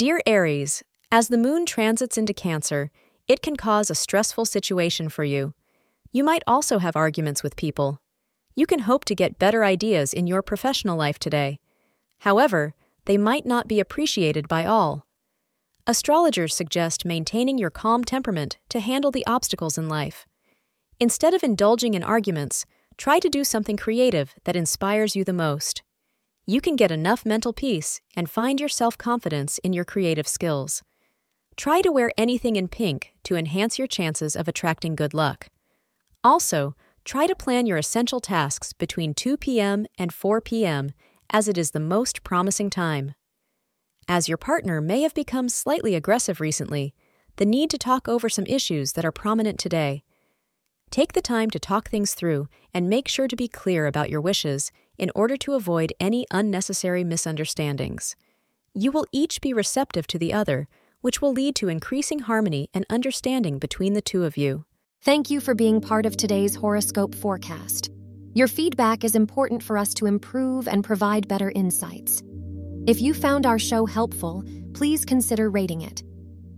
Dear Aries, as the moon transits into Cancer, it can cause a stressful situation for you. You might also have arguments with people. You can hope to get better ideas in your professional life today. However, they might not be appreciated by all. Astrologers suggest maintaining your calm temperament to handle the obstacles in life. Instead of indulging in arguments, try to do something creative that inspires you the most. You can get enough mental peace and find your self confidence in your creative skills. Try to wear anything in pink to enhance your chances of attracting good luck. Also, try to plan your essential tasks between 2 p.m. and 4 p.m., as it is the most promising time. As your partner may have become slightly aggressive recently, the need to talk over some issues that are prominent today. Take the time to talk things through and make sure to be clear about your wishes in order to avoid any unnecessary misunderstandings. You will each be receptive to the other, which will lead to increasing harmony and understanding between the two of you. Thank you for being part of today's horoscope forecast. Your feedback is important for us to improve and provide better insights. If you found our show helpful, please consider rating it.